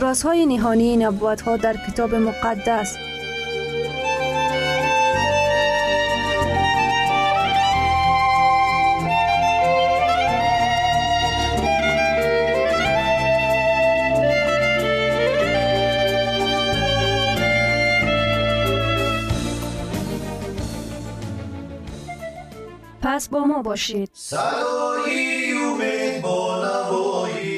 رازهای نهانی نبوت ها در کتاب مقدس. پس با ما باشید. صدای امید با نوای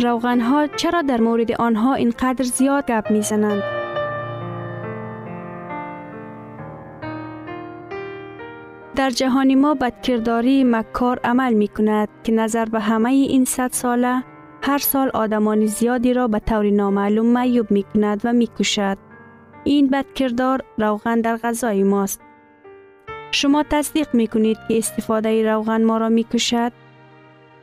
روغن ها چرا در مورد آنها اینقدر زیاد گپ می زنند؟ در جهان ما بدکرداری مکار عمل می کند که نظر به همه این صد ساله هر سال آدمان زیادی را به طور نامعلوم معیوب می کند و می کشد. این بدکردار روغن در غذای ماست. شما تصدیق می کنید که استفاده روغن ما را می کشد؟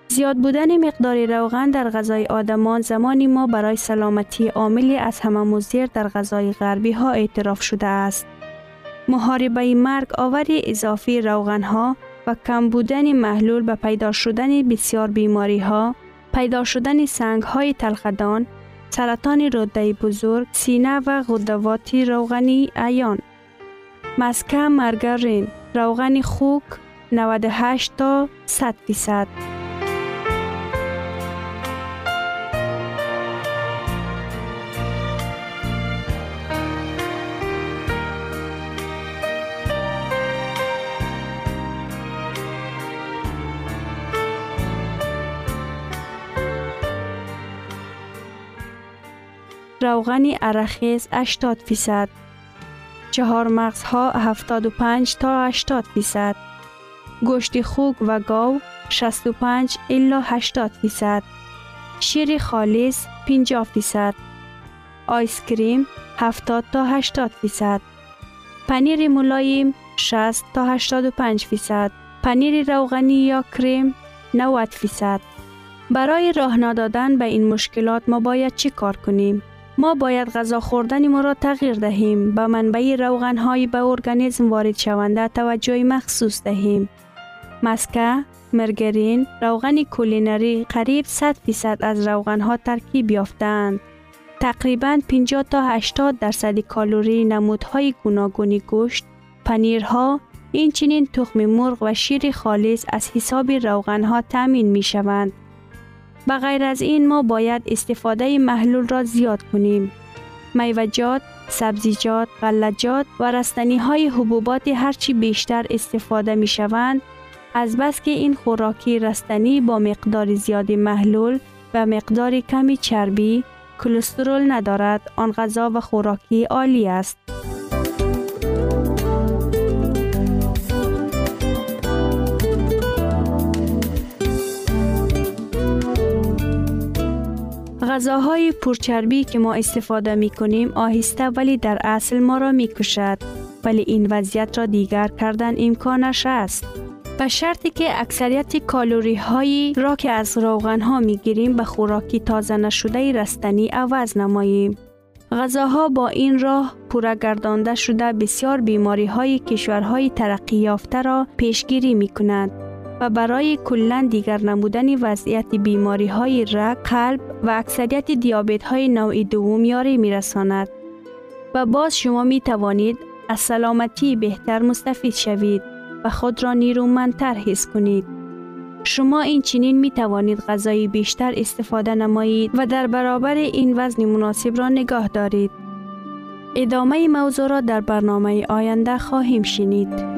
زیاد بودن مقدار روغن در غذای آدمان زمانی ما برای سلامتی عاملی از همه مزیر در غذای غربی ها اعتراف شده است. محاربه مرگ آوری اضافی روغن ها و کم بودن محلول به پیدا شدن بسیار بیماری ها، پیدا شدن سنگ های تلخدان، سرطان روده بزرگ، سینه و غدوات روغنی ایان. مسکه مرگرین، روغن خوک 98 تا 100 فیصد. روغن ارخیز 80 فیصد. چهار مغزها 75 تا 80 فیصد. گوشت خوک و گاو 65 الا 80 فیصد. شیر خالص 50 فیصد. آیس کریم 70 تا 80 فیصد. پنیر ملایم 60 تا 85 فیصد. پنیر روغنی یا کریم 90 فیصد. برای راه دادن به این مشکلات ما باید چی کار کنیم؟ ما باید غذا خوردن ما را تغییر دهیم به منبع روغن های به ارگانیسم وارد شونده توجه مخصوص دهیم. مسکه، مرگرین، روغن کولینری قریب 100 فیصد از روغن ها ترکیب یافتند. تقریبا 50 تا 80 درصد کالوری نمودهای گوناگونی گوشت، پنیرها، این چنین تخم مرغ و شیر خالص از حساب روغن ها تامین می شوند. به غیر از این ما باید استفاده محلول را زیاد کنیم. میوجات، سبزیجات، غلجات و رستنی های حبوبات هرچی بیشتر استفاده می شوند از بس که این خوراکی رستنی با مقدار زیادی محلول و مقدار کمی چربی کلسترول ندارد آن غذا و خوراکی عالی است. غذاهای پرچربی که ما استفاده می کنیم آهسته ولی در اصل ما را می کشد ولی این وضعیت را دیگر کردن امکانش است. به شرطی که اکثریت کالوری هایی را که از روغن ها می گیریم به خوراکی تازه نشده رستنی عوض نماییم. غذاها با این راه پورگردانده شده بسیار بیماری های کشورهای ترقی یافته را پیشگیری می کند. و برای کلا دیگر نمودن وضعیت بیماری های رگ، قلب و اکثریت دیابت های نوع دوم یاری می رساند. و باز شما می توانید از سلامتی بهتر مستفید شوید و خود را نیرومندتر حس کنید. شما این چنین می توانید غذای بیشتر استفاده نمایید و در برابر این وزن مناسب را نگاه دارید. ادامه موضوع را در برنامه آینده خواهیم شنید.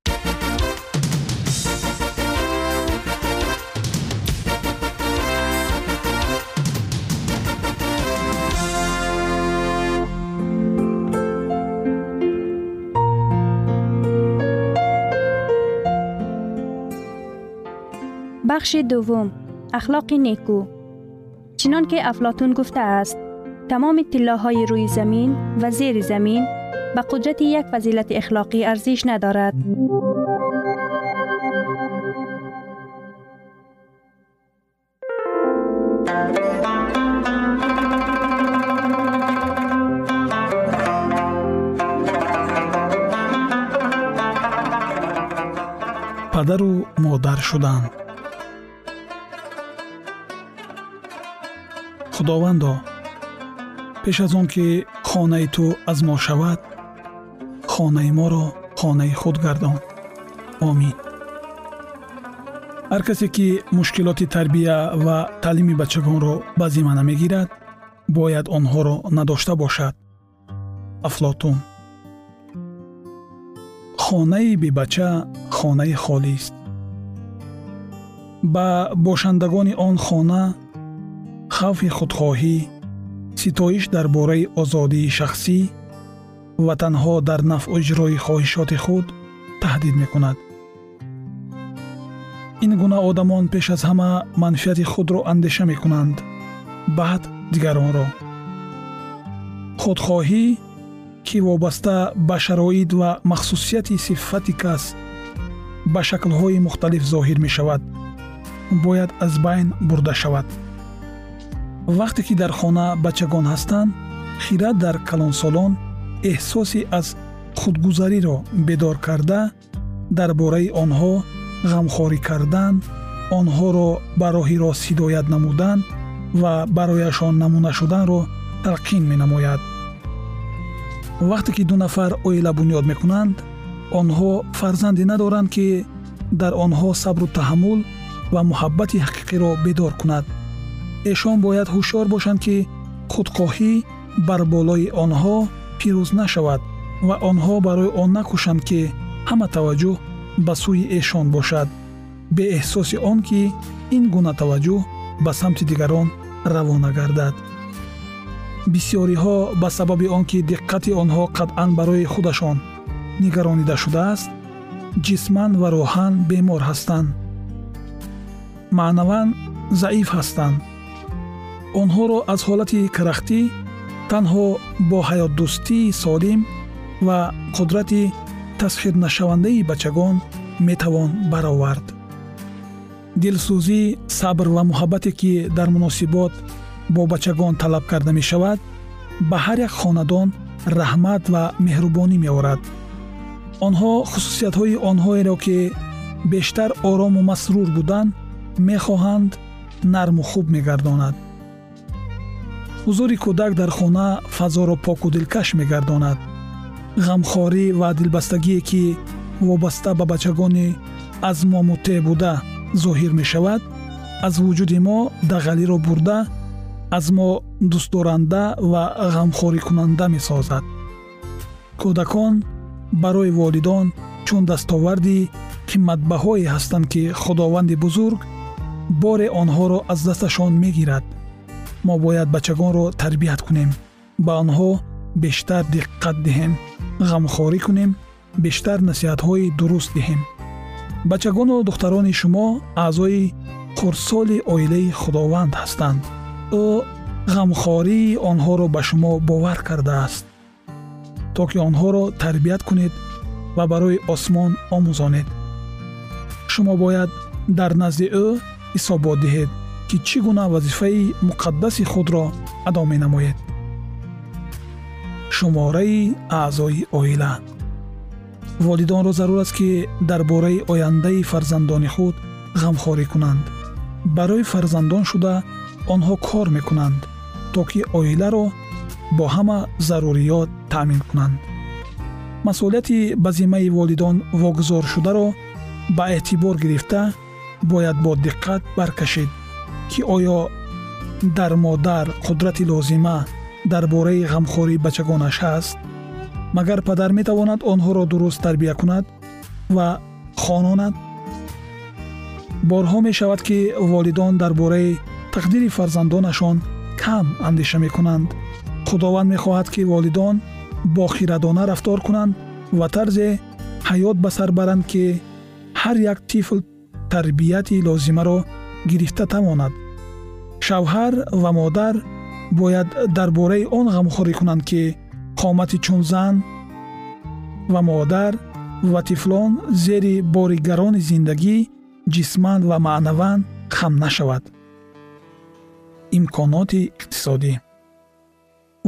بخش دوم اخلاق نیکو. چنان که افلاتون گفته است تمام های روی زمین و زیر زمین به قدرت یک فضیلت اخلاقی ارزش ندارد. پدر و مادر худовандо пеш аз он ки хонаи ту аз мо шавад хонаи моро хонаи худ гардон. Омин. Ҳар касе ки мушкилоти тарбия ва таълими бачагонро ба зимма мегирад бояд онҳоро надошта бошад? Афлотун. Хонаи бебача хонаи холист. Ба бошандагони он хона хавфи худхоҳӣ ситоиш дар бораи озодии шахсӣ ва танҳо дар нафъу иҷрои хоҳишоти худ таҳдид мекунад. ин гуна одамон пеш аз ҳама манфиати худро андеша мекунанд баъд дигаронро. худхоҳӣ ки вобаста ба шароит ва махсусияти сифати кас ба шаклҳои мухталиф зоҳир мешавад бояд аз байн бурда шавад вақте ки дар хона бачагон ҳастанд хират дар калонсолон эҳсоси аз худгузариро бедор карда дар бораи онҳо ғамхорӣ кардан онҳоро ба роҳи рост ҳидоят намудан ва барояшон намуна шуданро талқин менамояд. Вақте ки ду нафар оила бунёд мекунанд онҳо фарзанде надоранд ки дар онҳо сабру таҳаммул ва муҳаббати ҳақиқиро бедор кунад эшон бояд ҳушёр бошанд ки худхоҳӣ бар болои онҳо пирӯз нашавад ва онҳо барои он накушанд ки ҳама таваҷҷӯҳ ба сӯи эшон бошад. Беэҳсоси он ки ин гуна таваҷҷӯҳ ба самти дигарон равона гардад. Бисьёриҳо ба сабаби он ки диққати онҳо қатъан барои худашон нигаронида шудааст ҷисман ва роҳан бемор ҳастанд. Маънаван заиф ҳастанд онҳоро аз ҳолати карахтӣ танҳо бо ҳаётдӯстии солим ва қудрати тасхирнашавандаи бачагон метавон баровард. Дилсӯзӣ сабр ва муҳаббате ки дар муносибот бо бачагон талаб карда мешавад ба ҳар як хонадон раҳмат ва меҳрубонӣ меорад. Онҳо хусусиятҳои онҳоеро ки бештар орому масрур буданд мехоҳанд нарму хуб мегардонад ҳузури кӯдак дар хона фазоро поку дилкаш мегардонад. Ғамхорӣ ва дилбастагие ки вобаста ба бачагони аз мо муттеъ буда зоҳир мешавад аз вуҷуди мо дағалиро бурда аз мо дӯстдоранда ва ғамхорикунанда месозад. Кӯдакон барои волидон чун дастоварди қиматбаҳое ҳастанд ки худованди бузург боре онҳоро аз дасташон мегирад мо бояд бачагонро тарбият кунем. Ба онҳо бештар диққат диҳем ғамхорӣ кунем бештар насиҳатҳои дуруст диҳем. Бачагону духтарони шумо аъзои хурдсоли оилаи худованд ҳастанд. Ӯ ғамхории онҳоро ба шумо бовар кардааст. То ки онҳоро тарбият кунед ва барои осмон омӯзонед. Шумо бояд дар назди ӯ ҳисобот диҳед ки чӣ гуна вазифаи муқаддаси худро адо менамоед. Шумораи аъзои оила. Волидонро зарур аст ки дар бораи ояндаи фарзандони худ ғамхорӣ кунанд. Барои фарзандон шуда онҳо кор мекунанд то ки оиларо бо ҳама заруриёт таъмин кунанд. Масъулияти ба зиммаи волидон вогузоршударо ба эътибор гирифта бояд бо диққат баркашед ки оё дар модар қудрати лозима дар бораи ғамхории бачагонаш ҳаст магар падар метавонад онҳоро дуруст тарбия кунад ва хононад борҳо мешавад ки волидон дар бораи тақдири фарзандонашон кам андеша мекунанд худованд мехоҳад ки волидон бохирадона рафтор кунанд ва тарзе ҳаёт ба сар баранд ки ҳар як тифл тарбияти лозимаро гирифта тавонад шавҳар ва модар бояд дар бораи он ғамхорӣ кунанд ки қомати чун зан ва модар ва тифлон зери бори гарони зиндагӣ ҷисман ва маънаван хам нашавад. имконоти иқтисодӣ.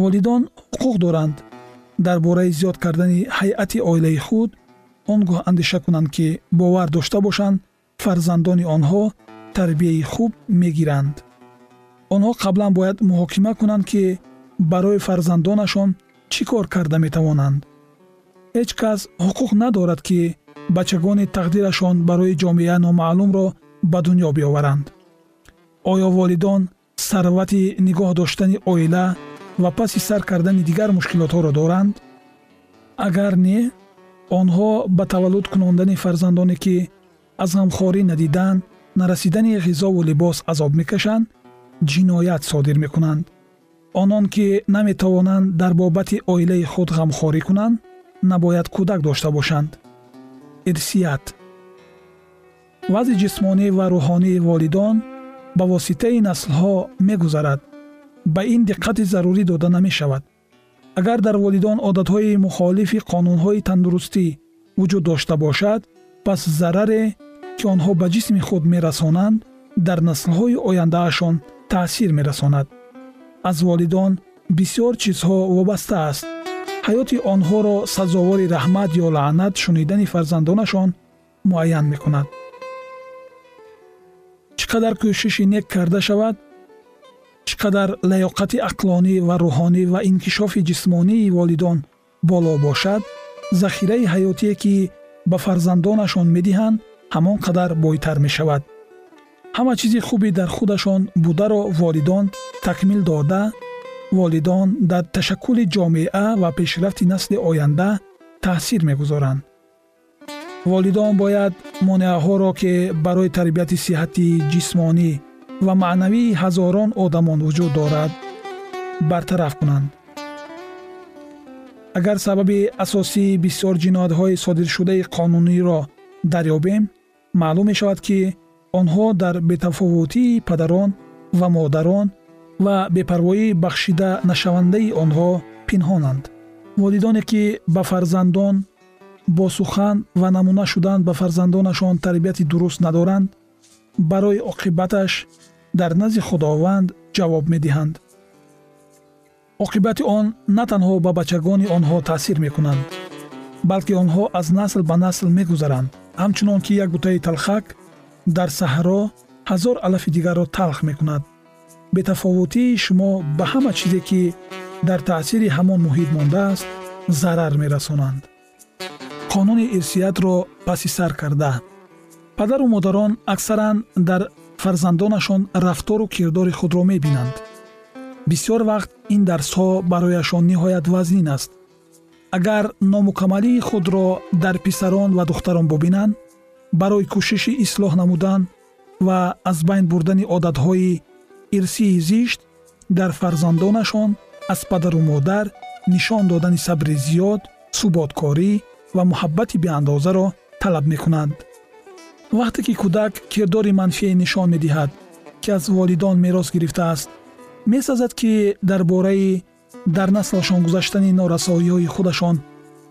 Волидон ҳуқуқ доранд. Дар бораи зиёд кардани ҳайъати оилаи худ он гоҳ андеша кунанд ки бовар дошта бошанд фарзандони онҳо тарбияи хуб мегиранд онҳо қаблан бояд муҳокима кунанд ки барои фарзандонашон чӣ кор карда метавонанд. Ҳеҷ кас ҳуқуқ надорад ки бачагони тақдирашон барои ҷомеа номаълумро ба дунё биоваранд. Оё волидон сарвати нигоҳ доштани оила ва паси сар кардани дигар мушкилотҳоро доранд. Агар не онҳо ба таваллуд кунондани фарзандоне ки аз ғамхорӣ надидан нарасидани ғизову либос азоб мекашанд ҷиноят содир мекунанд. Онон ки наметавонанд дар бобати оилаи худ ғамхорӣ кунанд набояд кӯдак дошта бошанд. Ирсият. Вазъи ҷисмонӣ ва рӯҳонии волидон ба воситаи наслҳо мегузарад. Ба ин диққати зарурӣ дода намешавад. Агар дар волидон одатҳои мухолифи қонунҳои тандурустӣ вуҷуд дошта бошад пас зараре ки онҳо ба ҷисми худ мерасонанд дар наслҳои ояндаашон таъсир мерасонад. Аз волидон бисьёр чизҳо вобаста аст. Ҳаёти онҳоро сазовори раҳмат ё лаънат шунидани фарзандонашон муайян мекунад. Чӣ қадар кӯшиши нек карда шавад? Чӣ қадар лаёқати ақлонӣ ва рӯҳонӣ ва инкишофи ҷисмонии волидон боло бошад захираи ҳаётие ки ба фарзандонашон медиҳанд ҳамон қадар бойтар мешавад ҳама чизи хубе дар худашон бударо волидон такмил дода. Волидон дар ташаккули ҷомеа ва пешрафти насли оянда таъсир мегузоранд. Волидон бояд монеаҳоро ки барои тарбияти сиҳати ҷисмонӣ ва маънавии ҳазорон одамон вуҷуд дорад бартараф кунанд. Агар сабаби асосии бисёр ҷиноятҳои содиршудаи қонуниро дарёбем маълум мешавад ки онҳо дар бетафовутии падарон ва модарон ва бепарвоӣ бахшида нашавандаи онҳо пинҳонанд. Волидоне ки ба фарзандон бо сухан ва намуна шудан ба фарзандонашон тарбияти дуруст надоранд барои оқибаташ дар назди худованд ҷавоб медиҳанд. Оқибати он на танҳо ба бачагони онҳо таъсир мекунад балки онҳо аз насл ба насл мегузаранд. Ҳамчунон ки як бутаи талхак дар саҳро ҳазор алафи дигарро талх мекунад бетафовутии шумо ба ҳама чизе ки дар таъсири ҳамон муҳит мондааст зарар мерасонанд қонуни ирсиятро паси сар карда падару модарон аксаран дар фарзандонашон рафтору кирдори худро мебинанд бисьёр вақт ин дарсҳо барояшон ниҳоят вазнин аст агар номукамалии худро дар писарон ва духтарон бубинанд барои кӯшиши ислоҳ намудан ва аз байн бурдани одатҳои ирсии зишт дар фарзандонашон аз падару модар нишон додани сабри зиёд суботкорӣ ва муҳаббати беандозаро талаб мекунанд. Вақте ки кӯдак кирдори манфие нишон медиҳад ки аз волидон мерос гирифтааст месазад ки дар бораи дар наслашон гузаштани норасоиҳои худашон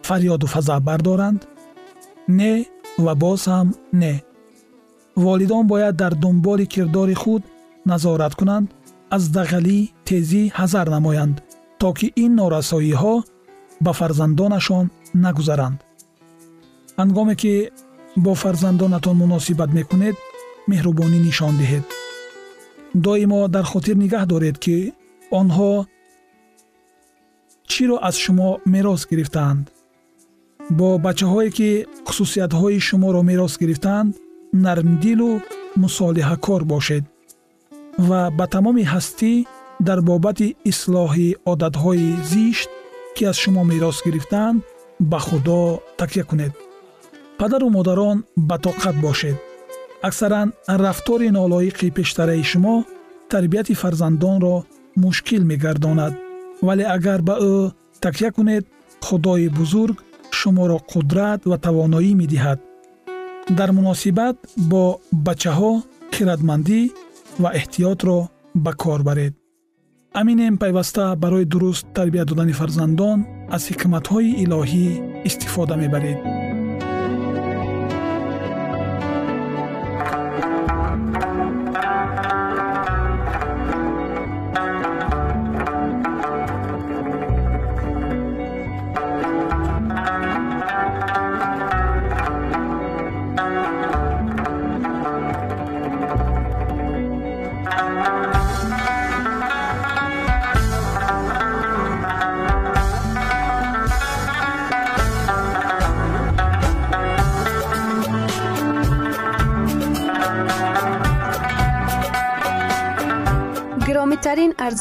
фарёду фазаъ бардоранд не ва боз ҳам не. Волидон бояд дар дунболи кирдори худ назорат кунанд аз дағалӣ тезӣ ҳазар намоянд то ки ин норасоиҳо ба фарзандонашон нагузаранд. Ҳангоме ки бо фарзандонатон муносибат мекунед меҳрубонӣ нишон диҳед. Доимо дар хотир нигаҳ доред ки онҳо чиро аз шумо мерос гирифтаанд бо бачаҳое ки хусусиятҳои шуморо мерос гирифтаанд нармдилу мусолиҳакор бошед ва ба тамоми ҳастӣ дар бобати ислоҳи одатҳои зишт ки аз шумо мерос гирифтаанд ба худо такя кунед. Падару модарон ба тоқат бошед. Аксаран рафтори нолоиқи пештараи шумо тарбияти фарзандонро мушкил мегардонад. Вале агар ба ӯ такя кунед худои бузург шуморо қудрат ва тавоноӣ медиҳад. Дар муносибат бо бачаҳо хиратмандӣ ва эҳтиётро ба кор баред. Аминем пайваста барои дуруст тарбия додани фарзандон аз ҳикматҳои илоҳӣ истифода мебаред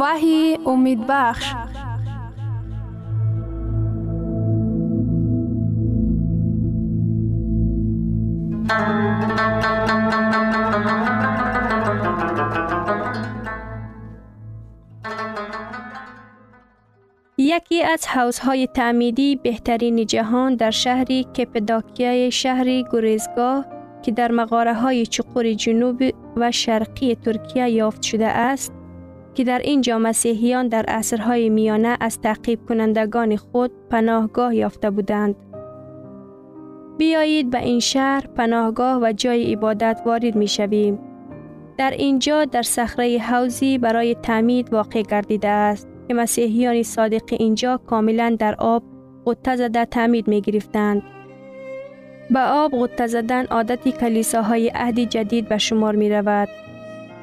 وحی امید بخش. یکی از حوزهای تعمیدی بهترین جهان در شهری کپداکیای شهری گریزگاه که در مغاره های چقور جنوب و شرقی ترکیه یافت شده است که در اینجا مسیحیان در عصرهای میانه از تعقیب کنندگان خود پناهگاه یافته بودند. بیایید به این شهر پناهگاه و جای عبادت وارد می شویم. در اینجا در صخره حوزی برای تعمید واقع گردیده است که مسیحیان صادق اینجا کاملا در آب قطه زده تعمید می گرفتند. به آب غطه زدن عادتی کلیساهای عهد جدید به شمار می رود.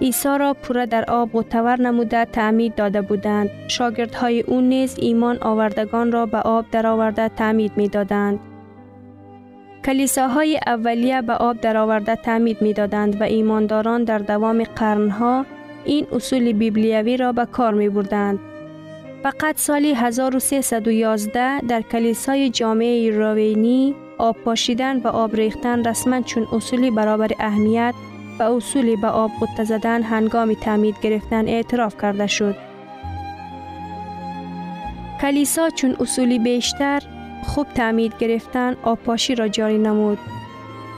عیسی را پوره در آب غطور نموده تعمید داده بودند. شاگردهای او نیز ایمان آوردگان را به آب درآورده تعمید می دادند. کلیساهای اولیه به آب درآورده تعمید می دادند و ایمانداران در دوام قرنها این اصول بیبلیوی را به کار می بردند. فقط سال 1311 در کلیسای جامعه راوینی آب پاشیدن و آب ریختن رسما چون اصولی برابر اهمیت و اصولی به آب قطه زدن هنگام تعمید گرفتن اعتراف کرده شد. کلیسا چون اصولی بیشتر خوب تعمید گرفتن آب پاشی را جاری نمود.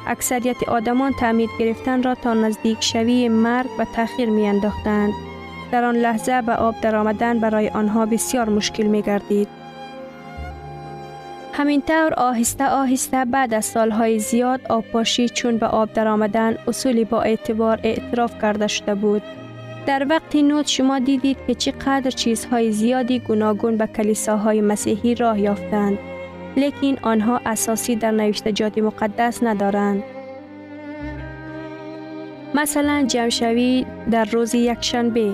اکثریت آدمان تعمید گرفتن را تا نزدیک شوی مرگ و تأخیر می انداختند. در آن لحظه به آب درآمدن برای آنها بسیار مشکل می گردید. همینطور آهسته آهسته بعد از سالهای زیاد آبپاشی چون به آب درآمدن اصولی با اعتبار اعتراف کرده شده بود. در وقت نوت شما دیدید که چقدر چیزهای زیادی گوناگون به کلیساهای مسیحی راه یافتند. لیکن آنها اساسی در نوشتجات مقدس ندارند. مثلا جمشوی در روز یکشنبه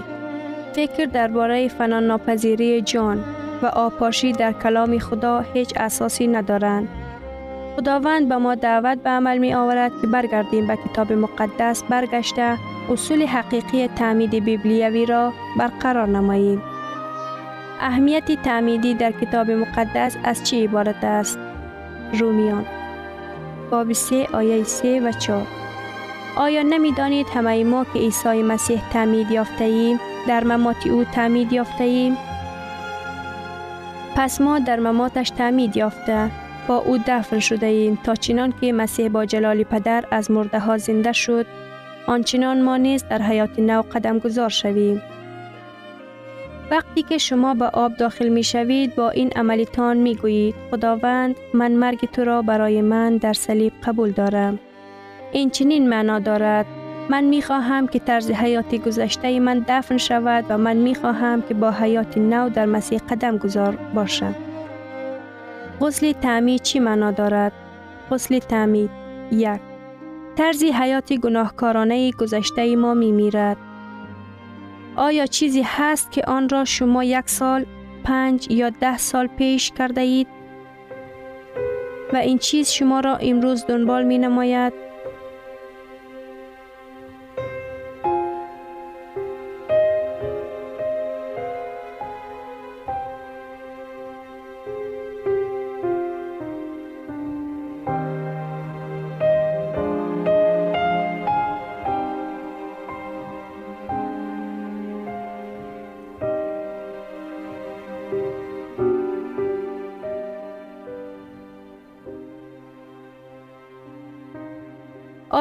فکر درباره فنان ناپذیری جان و آپاشی در کلام خدا هیچ اساسی ندارند. خداوند به ما دعوت به عمل می آورد که برگردیم به کتاب مقدس برگشته اصول حقیقی تعمید بیبلیوی را برقرار نماییم. اهمیت تعمیدی در کتاب مقدس از چی عبارت است؟ رومیان باب 3 آیه 3 و 4 آیا نمی دانید همه ما که عیسی مسیح تعمید یافته ایم در ممات او تعمید یافته ایم؟ پس ما در مماتش تعمید یافته با او دفن شده ایم تا چنان که مسیح با جلال پدر از مرده ها زنده شد آنچنان ما نیز در حیات نو قدم گذار شویم. وقتی که شما به آب داخل می شوید با این عملیتان می گویید خداوند من مرگ تو را برای من در صلیب قبول دارم. این چنین معنا دارد من می خواهم که طرز حیات گذشته من دفن شود و من می خواهم که با حیات نو در مسیح قدم گذار باشم. غسل تعمید چی معنا دارد؟ غسل تعمید یک طرز حیات گناهکارانه گذشته ما می میرد. آیا چیزی هست که آن را شما یک سال، پنج یا ده سال پیش کرده اید؟ و این چیز شما را امروز دنبال می نماید؟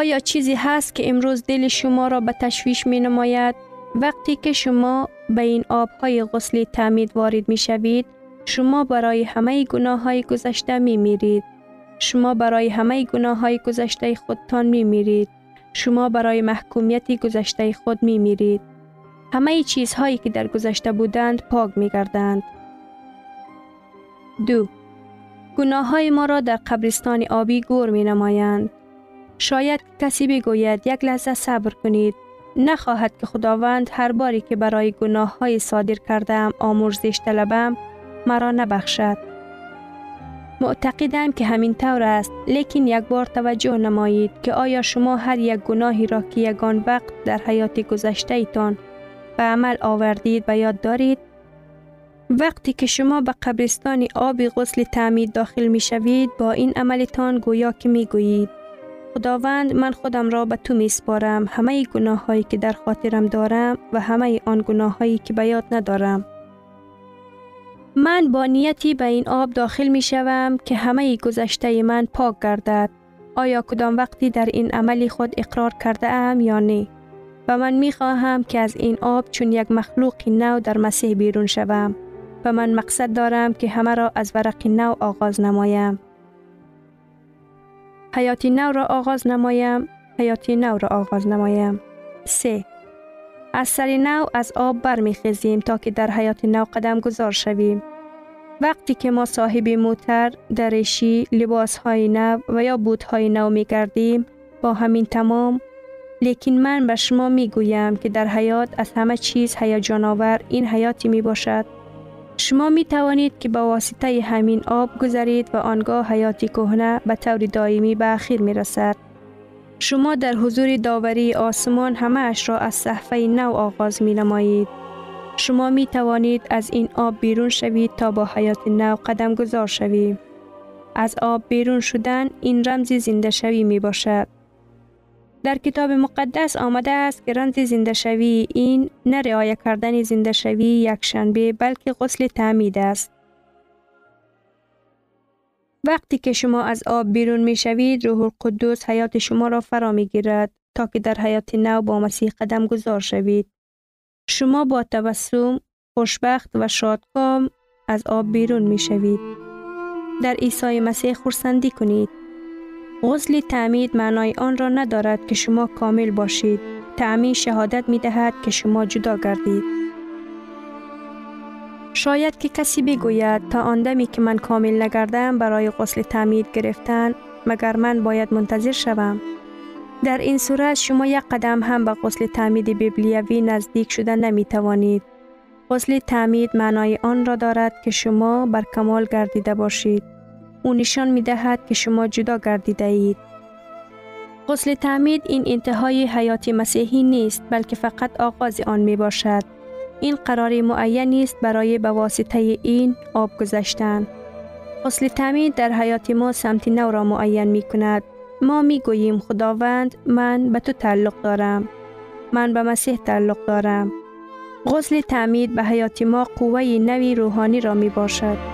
آیا چیزی هست که امروز دل شما را به تشویش می نماید؟ وقتی که شما به این آبهای غسل تعمید وارد می شوید، شما برای همه گناه های گذشته می میرید. شما برای همه گناه های گذشته خودتان می میرید. شما برای محکومیت گذشته خود می میرید. همه چیزهایی که در گذشته بودند پاک می گردند. دو گناه های ما را در قبرستان آبی گور می نمایند. شاید کسی بگوید یک لحظه صبر کنید. نخواهد که خداوند هر باری که برای گناه های صادر کردم آمرزش طلبم مرا نبخشد. معتقدم که همین طور است لیکن یک بار توجه نمایید که آیا شما هر یک گناهی را که یگان وقت در حیات گذشته ایتان به عمل آوردید و یاد دارید؟ وقتی که شما به قبرستان آب غسل تعمید داخل می شوید با این عملتان گویا که می گویید خداوند من خودم را به تو می سپارم همه گناه هایی که در خاطرم دارم و همه آن گناه هایی که به یاد ندارم. من با نیتی به این آب داخل می شوم که همه گذشته من پاک گردد. آیا کدام وقتی در این عملی خود اقرار کرده ام یا نه؟ و من می خواهم که از این آب چون یک مخلوق نو در مسیح بیرون شوم و من مقصد دارم که همه را از ورق نو آغاز نمایم. حیاتی نو را آغاز نمایم حیاتی نو را آغاز نمایم 3. از سر نو از آب برمیخیزیم تا که در حیات نو قدم گذار شویم. وقتی که ما صاحب موتر، درشی، لباس های نو و یا بود های نو می گردیم با همین تمام لیکن من به شما می گویم که در حیات از همه چیز هیجان آور این حیاتی می باشد شما می توانید که با واسطه همین آب گذرید و آنگاه حیاتی کهنه به طور دائمی به اخیر می رسد. شما در حضور داوری آسمان همه اش را از صحفه نو آغاز می نمایید. شما می توانید از این آب بیرون شوید تا با حیات نو قدم گذار شوید. از آب بیرون شدن این رمز زنده شوی می باشد. در کتاب مقدس آمده است که رمز زنده شوی این نه رعایه کردن زنده شوی یک شنبه بلکه غسل تعمید است. وقتی که شما از آب بیرون می شوید روح القدس حیات شما را فرا می گیرد تا که در حیات نو با مسیح قدم گذار شوید. شما با تبسم خوشبخت و شادکام از آب بیرون می شوید. در عیسی مسیح خورسندی کنید. غسل تعمید معنای آن را ندارد که شما کامل باشید. تعمید شهادت می دهد که شما جدا گردید. شاید که کسی بگوید تا آندمی که من کامل نگردم برای غسل تعمید گرفتن مگر من باید منتظر شوم. در این صورت شما یک قدم هم به غسل تعمید بیبلیوی نزدیک شده نمی توانید. غسل تعمید معنای آن را دارد که شما بر کمال گردیده باشید. او نشان می دهد که شما جدا گردیده اید. غسل تعمید این انتهای حیات مسیحی نیست بلکه فقط آغاز آن می باشد. این قرار معین است برای به واسطه این آب گذشتن. غسل تعمید در حیات ما سمت نو را معین می کند. ما می گوییم خداوند من به تو تعلق دارم. من به مسیح تعلق دارم. غسل تعمید به حیات ما قوه نوی روحانی را می باشد.